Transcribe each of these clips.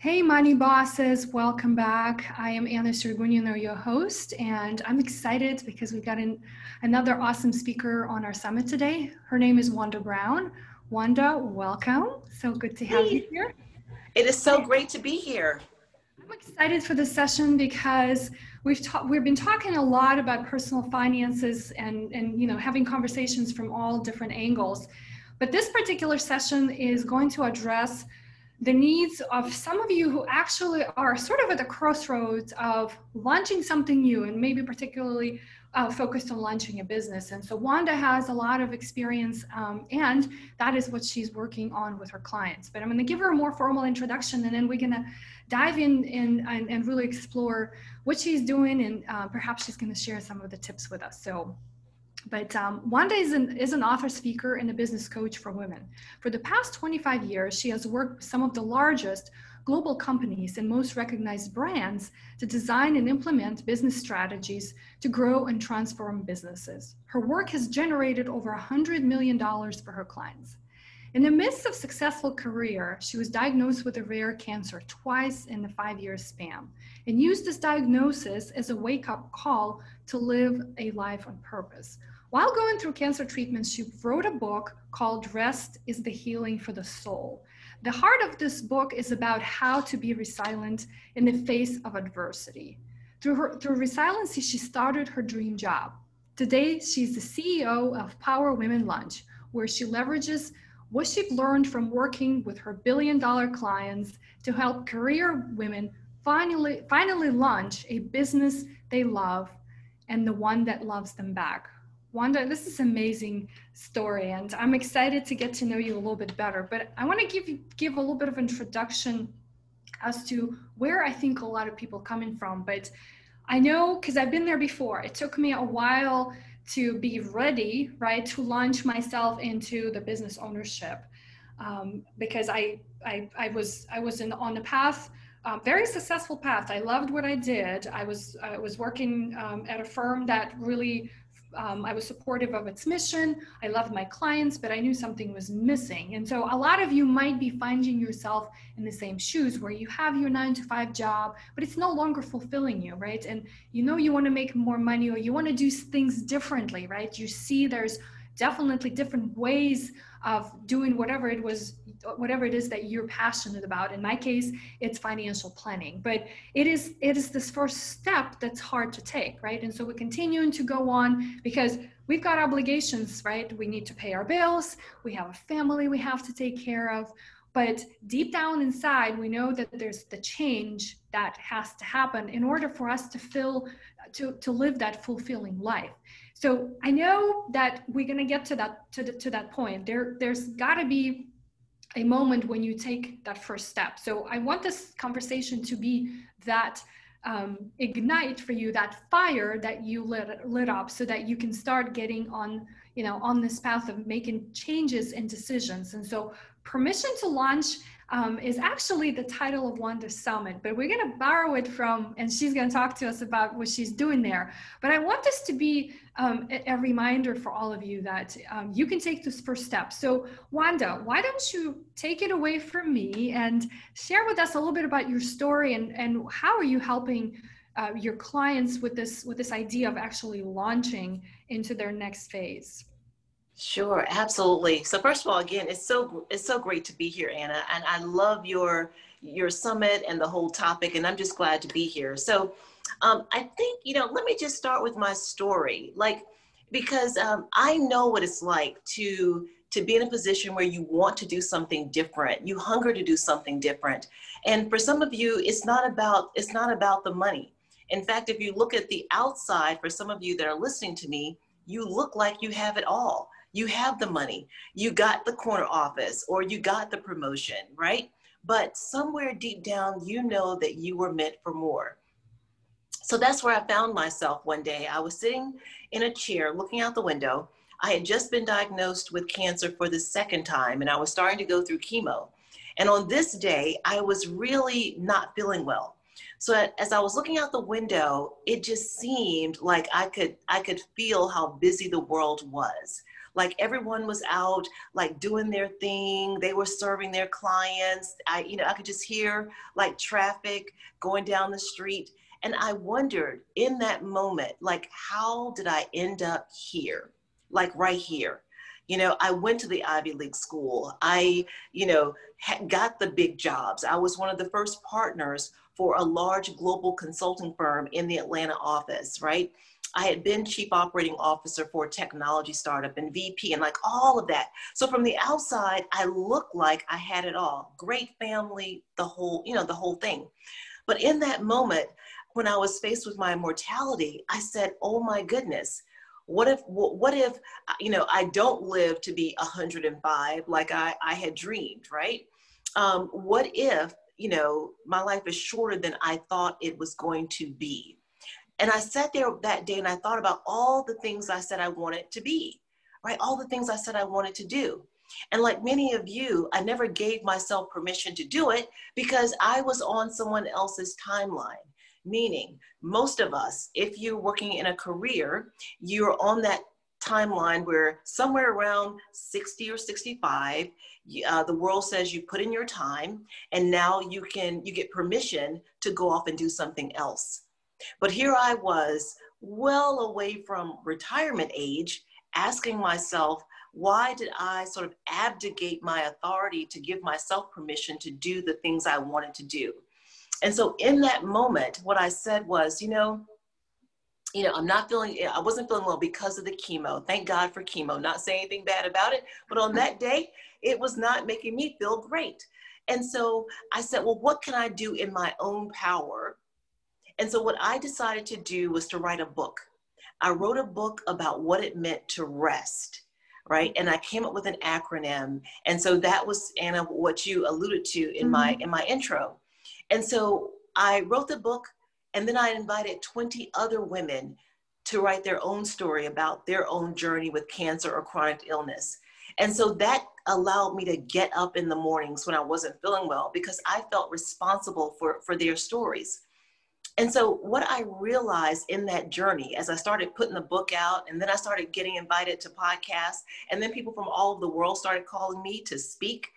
Hey, money bosses, welcome back. I am Anna Surgunino, your host, and I'm excited because we've got an, another awesome speaker on our summit today. Her name is Wanda Brown. Wanda, welcome. So good to have hey. you here. It is so great to be here. I'm excited for this session because we've ta- we've been talking a lot about personal finances and and you know having conversations from all different angles. But this particular session is going to address the needs of some of you who actually are sort of at the crossroads of launching something new and maybe particularly uh, focused on launching a business. And so Wanda has a lot of experience um, and that is what she's working on with her clients. But I'm going to give her a more formal introduction and then we're going to dive in, in and, and, really explore what she's doing and uh, perhaps she's going to share some of the tips with us. So but um, Wanda is an, is an author, speaker, and a business coach for women. For the past 25 years, she has worked with some of the largest global companies and most recognized brands to design and implement business strategies to grow and transform businesses. Her work has generated over $100 million for her clients. In the midst of a successful career, she was diagnosed with a rare cancer twice in the five-year span and used this diagnosis as a wake-up call to live a life on purpose. While going through cancer treatment, she wrote a book called Rest is the Healing for the Soul. The heart of this book is about how to be resilient in the face of adversity. Through, her, through resiliency, she started her dream job. Today, she's the CEO of Power Women Launch, where she leverages what she's learned from working with her billion dollar clients to help career women finally, finally launch a business they love and the one that loves them back. Wanda, this is amazing story, and I'm excited to get to know you a little bit better. But I want to give you give a little bit of introduction as to where I think a lot of people coming from. But I know because I've been there before. It took me a while to be ready, right, to launch myself into the business ownership um, because I, I I was I was in on the path. Um, very successful path. I loved what I did. I was I was working um, at a firm that really um, I was supportive of its mission. I loved my clients, but I knew something was missing. And so a lot of you might be finding yourself in the same shoes where you have your nine to five job, but it's no longer fulfilling you, right? And you know you want to make more money or you want to do things differently, right? You see there's definitely different ways of doing whatever it was whatever it is that you're passionate about. In my case it's financial planning but it is it is this first step that's hard to take right? And so we're continuing to go on because we've got obligations right? We need to pay our bills we have a family we have to take care of but deep down inside we know that there's the change that has to happen in order for us to fill to to live that fulfilling life. So i know that we're going to get to that to, the, to that point. There there's got to be a moment when you take that first step. So i want this conversation to be that um, ignite for you that fire that you lit, lit up so that you can start getting on you know on this path of making changes and decisions. And so permission to launch um, is actually the title of Wanda Summit, but we're going to borrow it from, and she's going to talk to us about what she's doing there. But I want this to be um, a, a, reminder for all of you that um, you can take this first step. So, Wanda, why don't you take it away from me and share with us a little bit about your story and, and how are you helping uh, your clients with this with this idea of actually launching into their next phase? Sure, absolutely. So first of all, again, it's so it's so great to be here, Anna, and I love your your summit and the whole topic, and I'm just glad to be here. So um, I think you know, let me just start with my story, like because um, I know what it's like to to be in a position where you want to do something different, you hunger to do something different, and for some of you, it's not about it's not about the money. In fact, if you look at the outside, for some of you that are listening to me, you look like you have it all you have the money, you got the corner office, or you got the promotion, right? But somewhere deep down, you know that you were meant for more. So that's where I found myself one day. I was sitting in a chair looking out the window. I had just been diagnosed with cancer for the second time, and I was starting to go through chemo. And on this day, I was really not feeling well. So as I was looking out the window, it just seemed like I could I could feel how busy the world was like everyone was out like doing their thing. They were serving their clients. I you know i could just hear like traffic going down the street. And i wondered in that moment like how did i end up here? Like right here. You know i went to the ivy league school. I you know got the big jobs. I was one of the first partners for a large global consulting firm in the atlanta office right I had been chief operating officer for a technology startup and VP and like all of that. So from the outside, I looked like I had it all. Great family, the whole, you know, the whole thing. But in that moment, when I was faced with my mortality, I said, "Oh my goodness, what if what if you know I don't live to be 105 like I, I had dreamed, right? Um, what if you know my life is shorter than I thought it was going to be?" And I sat there that day and I thought about all the things I said I wanted to be, right? All the things I said I wanted to do. And like many of you, I never gave myself permission to do it because I was on someone else's timeline. Meaning, most of us, if you're working in a career, you're on that timeline where somewhere around 60 or 65 uh, the world says you put in your time and now you can you get permission to go off and do something else but here I was, well away from retirement age, asking myself, why did I sort of abdicate my authority to give myself permission to do the things I wanted to do? And so in that moment, what I said was, you know, you know, I'm not feeling, I wasn't feeling well because of the chemo. Thank God for chemo. Not saying anything bad about it, but on that day, it was not making me feel great. And so I said, well, what can I do in my own power and so what I decided to do was to write a book. I wrote a book about what it meant to rest, right? And I came up with an acronym. And so that was Anna what you alluded to in mm-hmm. my in my intro. And so I wrote the book and then I invited 20 other women to write their own story about their own journey with cancer or chronic illness. And so that allowed me to get up in the mornings when I wasn't feeling well because I felt responsible for, for their stories. And so, what I realized in that journey, as I started putting the book out, and then I started getting invited to podcasts, and then people from all over the world started calling me to speak,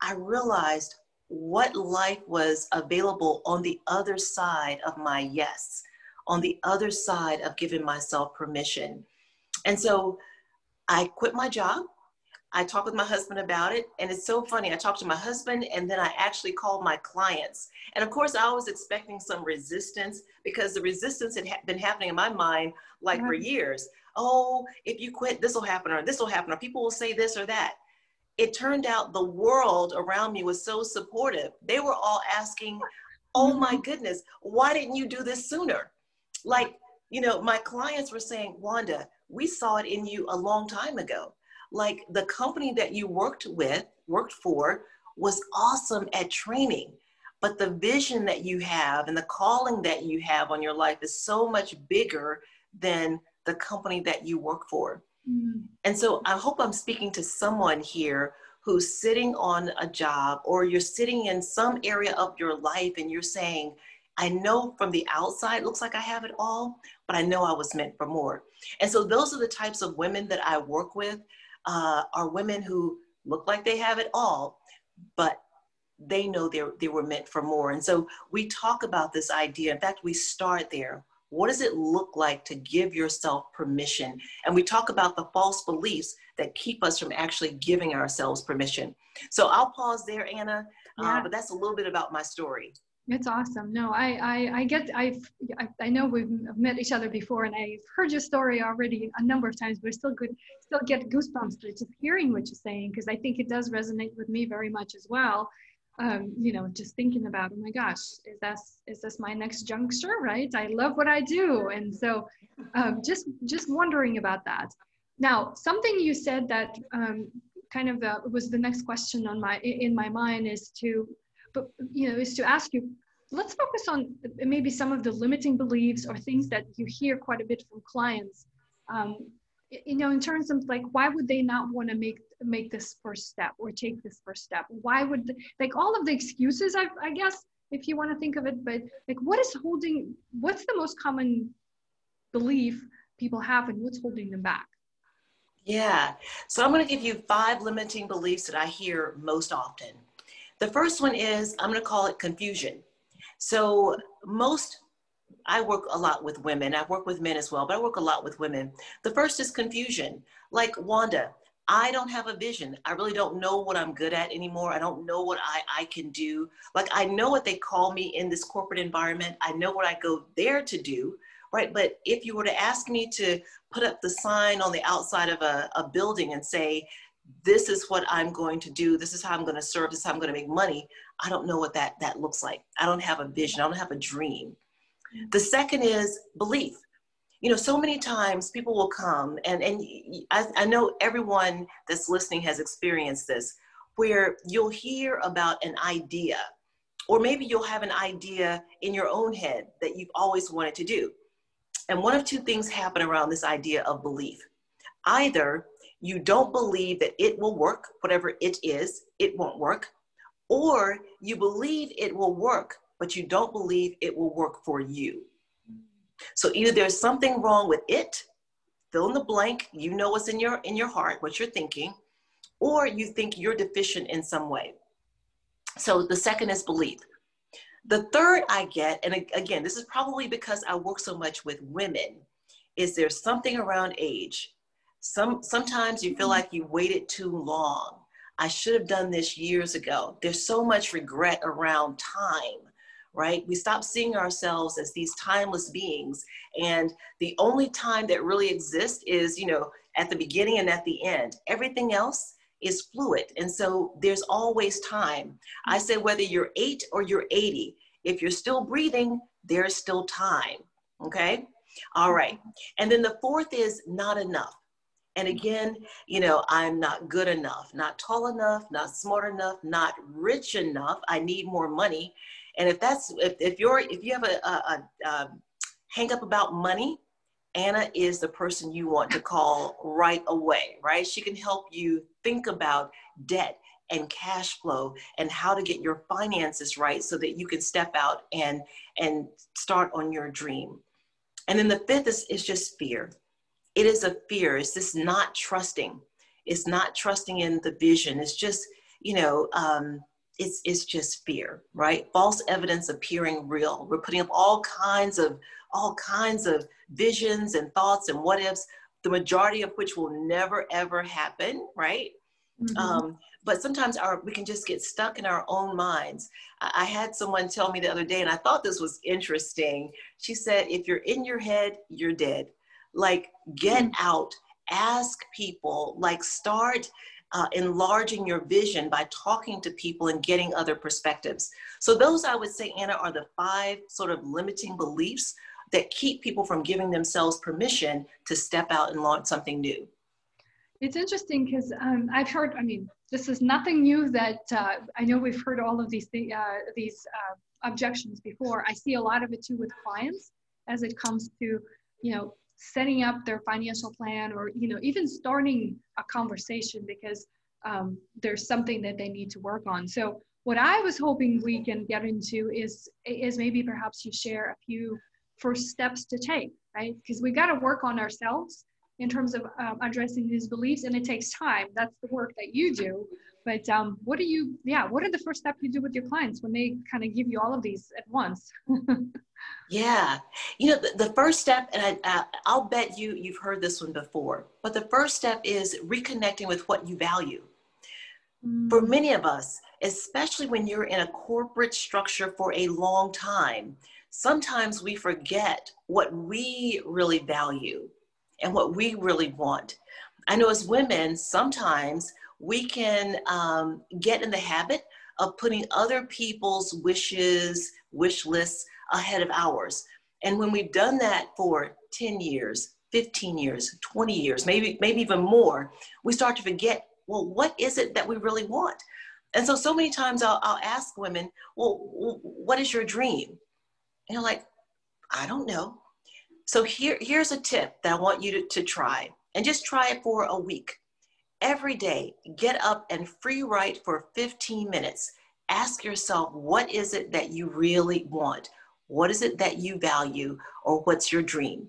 I realized what life was available on the other side of my yes, on the other side of giving myself permission. And so, I quit my job. I talked with my husband about it, and it's so funny. I talked to my husband, and then I actually called my clients. And of course, I was expecting some resistance because the resistance had ha- been happening in my mind like for years. Oh, if you quit, this will happen, or this will happen, or people will say this or that. It turned out the world around me was so supportive. They were all asking, Oh my mm-hmm. goodness, why didn't you do this sooner? Like, you know, my clients were saying, Wanda, we saw it in you a long time ago like the company that you worked with, worked for, was awesome at training. But the vision that you have and the calling that you have on your life is so much bigger than the company that you work for. Mm. And so I hope I'm speaking to someone here who's sitting on a job or you're sitting in some area of your life and you're saying, I know from the outside looks like I have it all, but I know I was meant for more. And so those are the types of women that I work with uh, are women who look like they have it all, but they know they they were meant for more. And so we talk about this idea. In fact, we start there. What does it look like to give yourself permission? And we talk about the false beliefs that keep us from actually giving ourselves permission. So I'll pause there, Anna, uh, yeah. uh, but that's a little bit about my story. It's awesome. No, I, I, I get, I've, I, I know we've met each other before and I've heard your story already a number of times, but I still good, still get goosebumps just hearing what you're saying because I think it does resonate with me very much as well. Um, you know, just thinking about, oh my gosh, is this, is this my next juncture, right? I love what I do. And so um, just, just wondering about that. Now, something you said that um, kind of uh, was the next question on my, in my mind is to but you know is to ask you let's focus on maybe some of the limiting beliefs or things that you hear quite a bit from clients um, you know in terms of like why would they not want to make make this first step or take this first step why would they, like all of the excuses I, I guess if you want to think of it but like what is holding what's the most common belief people have and what's holding them back Yeah. So I'm going to give you five limiting beliefs that I hear most often. The first one is I'm going to call it confusion. So most I work a lot with women. I work with men as well, but I work a lot with women. The first is confusion. Like Wanda, I don't have a vision. I really don't know what I'm good at anymore. I don't know what I, I can do. Like I know what they call me in this corporate environment. I know what I go there to do, right? But if you were to ask me to put up the sign on the outside of a, a building and say, this is what I'm going to do, this is how I'm going to serve, this is how I'm going to make money, I don't know what that, that looks like. I don't have a vision, I don't have a dream. The second is belief. You know, so many times people will come, and, and I, I know everyone that's listening has experienced this, where you'll hear about an idea, or maybe you'll have an idea in your own head that you've always wanted to do. And one of two things happen around this idea of belief. Either you don't believe that it will work, whatever it is, it won't work, or you believe it will work, but you don't believe it will work for you. So either there's something wrong with it, fill in the blank, you know what's in your in your heart, what you're thinking, or you think you're deficient in some way. So the second is belief. The third I get, and again, this is probably because I work so much with women, is there something around age. Some sometimes you feel like you waited too long. I should have done this years ago. There's so much regret around time right? We stop seeing ourselves as these timeless beings. And the only time that really exists is, you know, at the beginning and at the end. Everything else is fluid. And so there's always time. I say whether you're eight or you're 80, if you're still breathing, there's still time. Okay. All right. And then the fourth is not enough. And again, you know, I'm not good enough, not tall enough, not smart enough, not rich enough. I need more money. And if that's if, if you're if you have a, a, a, a hang up about money, Anna is the person you want to call right away, right? She can help you think about debt and cash flow and how to get your finances right so that you can step out and and start on your dream. And then the fifth is, is just fear. It is a fear. It's just not trusting. It's not trusting in the vision. It's just, you know, um, it's, it's just fear, right? False evidence appearing real. We're putting up all kinds of all kinds of visions and thoughts and what ifs, the majority of which will never ever happen, right? Mm-hmm. Um, but sometimes our we can just get stuck in our own minds. I, I had someone tell me the other day, and I thought this was interesting. She said, "If you're in your head, you're dead. Like get mm-hmm. out, ask people, like start." uh, enlarging your vision by talking to people and getting other perspectives. So, those I would say, Anna, are the five sort of limiting beliefs that keep people from giving themselves permission to step out and launch something new. It's interesting because um, I've heard, I mean, this is nothing new that uh, I know we've heard all of these, th- uh, these uh, objections before. I see a lot of it too with clients as it comes to, you know, setting up their financial plan or you know even starting a conversation because um, there's something that they need to work on. So what i was hoping we can get into is is maybe perhaps you share a few first steps to take right? Because we got to work on ourselves in terms of um, addressing these beliefs and it takes time. That's the work that you do. But um, what do you yeah what are the first steps you do with your clients when they kind of give you all of these at once? Yeah. You know the, the first step and I, i'll bet you you've heard this one before but the first step is reconnecting with what you value. Mm. for many of us especially when you're in a corporate structure for a long time sometimes we forget what we really value and what we really want i know as women sometimes we can um, get in the habit of putting other people's wishes, wish lists ahead of ours. And when we've done that for 10 years, 15 years, 20 years, maybe, maybe even more, we start to forget, well, what is it that we really want? And so, so many times I'll, I'll ask women, well, what is your dream? And they're like, I don't know. So here, here's a tip that I want you to, to try and just try it for a week every day, get up and free write for 15 minutes. Ask yourself, what is it that you really want? What is it that you value? Or what's your dream?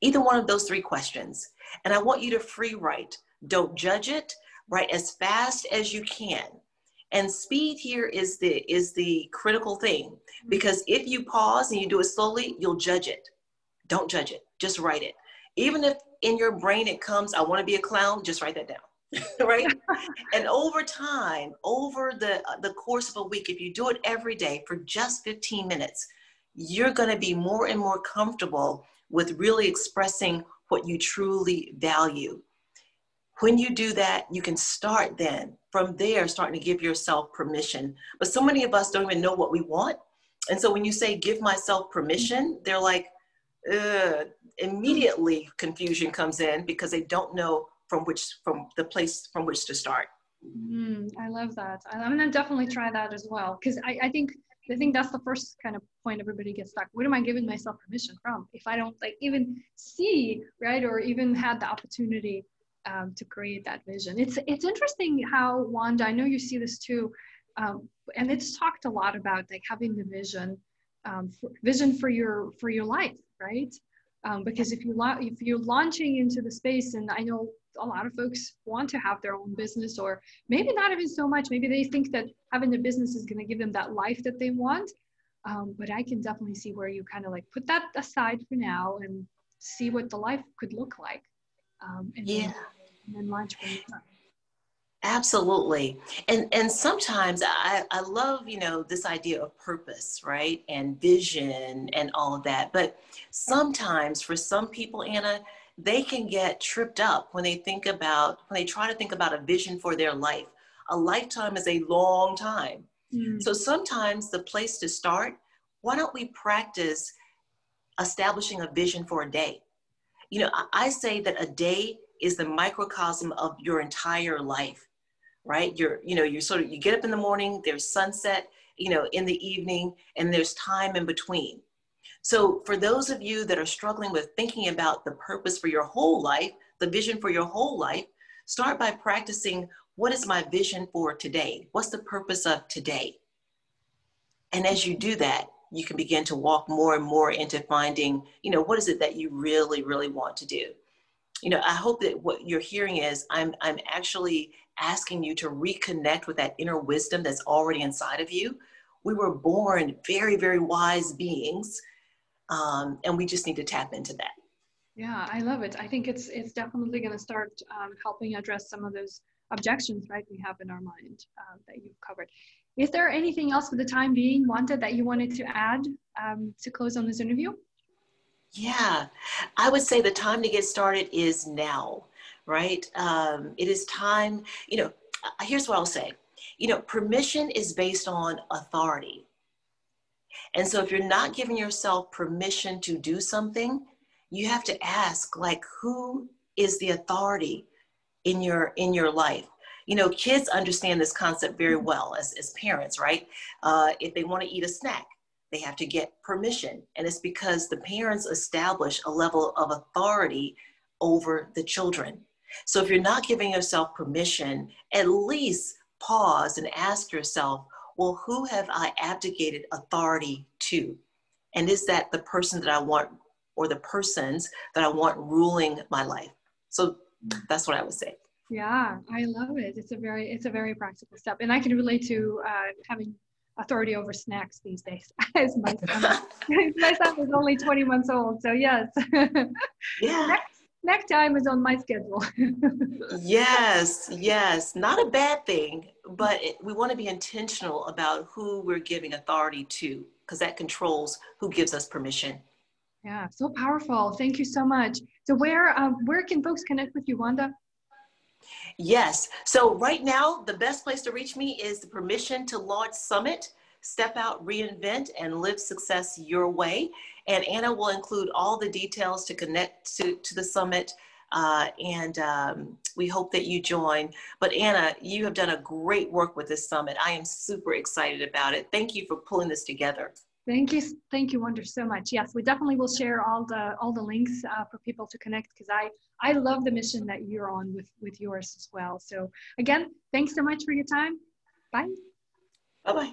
Either one of those three questions. And I want you to free write. Don't judge it. Write as fast as you can. And speed here is the is the critical thing mm-hmm. because if you pause and you do it slowly, you'll judge it. Don't judge it. Just write it. Even if in your brain it comes, I want to be a clown, just write that down. right? and over time, over the uh, the course of a week, if you do it every day for just 15 minutes, you're going to be more and more comfortable with really expressing what you truly value. When you do that, you can start then from there, starting to give yourself permission. But so many of us don't even know what we want. And so when you say give myself permission, they're like, immediately confusion comes in because they don't know from which, from the place from which to start. Mm, I love that. I'm gonna definitely try that as well because I, I think I think that's the first kind of point everybody gets stuck. What am I giving myself permission from if I don't like even see right or even had the opportunity um, to create that vision? It's it's interesting how Wanda. I know you see this too, um, and it's talked a lot about like having the vision, um, for, vision for your for your life, right? Um, because if you la- if you're launching into the space, and I know a lot of folks want to have their own business or maybe not even so much maybe they think that having a business is going to give them that life that they want um, but i can definitely see where you kind of like put that aside for now and see what the life could look like um, and yeah then, and then launch from there. Absolutely. And and sometimes I, I love, you know, this idea of purpose, right? And vision and all of that. But sometimes for some people, Anna, they can get tripped up when they think about, when they try to think about a vision for their life. A lifetime is a long time. Mm. So sometimes the place to start, why don't we practice establishing a vision for a day? You know, I, I say that a day is the microcosm of your entire life, right? You're, you know, you're sort of, you get up in the morning, there's sunset, you know, in the evening, and there's time in between. So, for those of you that are struggling with thinking about the purpose for your whole life, the vision for your whole life, start by practicing what is my vision for today? What's the purpose of today? And as you do that, you can begin to walk more and more into finding, you know, what is it that you really, really want to do? You know, I hope that what you're hearing is I'm, I'm actually asking you to reconnect with that inner wisdom that's already inside of you. We were born very, very wise beings um, and we just need to tap into that. Yeah, I love it. I think it's it's definitely going to start um, helping address some of those objections, right? We have in our mind uh, that you've covered. Is there anything else for the time being, Wanda, that you wanted to add um, to close on this interview? Yeah, I would say the time to get started is now, right? Um, it is time, you know, uh, here's what I'll say. You know, permission is based on authority. And so if you're not giving yourself permission to do something, you have to ask like who is the authority in your in your life you know kids understand this concept very well as, as parents right uh, if they want to eat a snack they have to get permission and it's because the parents establish a level of authority over the children so if you're not giving yourself permission at least pause and ask yourself well, who have I abdicated authority to? And is that the person that I want or the persons that I want ruling my life? So that's what I would say. Yeah, I love it. It's a very, it's a very practical step. And I can relate to uh, having authority over snacks these days as my son. my son is only 20 months old. So yes. Yeah. Next, next time is on my schedule. yes, yes. Not a bad thing but it, we want to be intentional about who we're giving authority to because that controls who gives us permission yeah so powerful thank you so much so where uh, where can folks connect with you wanda yes so right now the best place to reach me is the permission to launch summit step out reinvent and live success your way and anna will include all the details to connect to, to the summit uh, and um, we hope that you join. But Anna, you have done a great work with this summit. I am super excited about it. Thank you for pulling this together. Thank you, thank you, Wanda, so much. Yes, we definitely will share all the all the links uh, for people to connect because I I love the mission that you're on with with yours as well. So again, thanks so much for your time. Bye. Bye bye.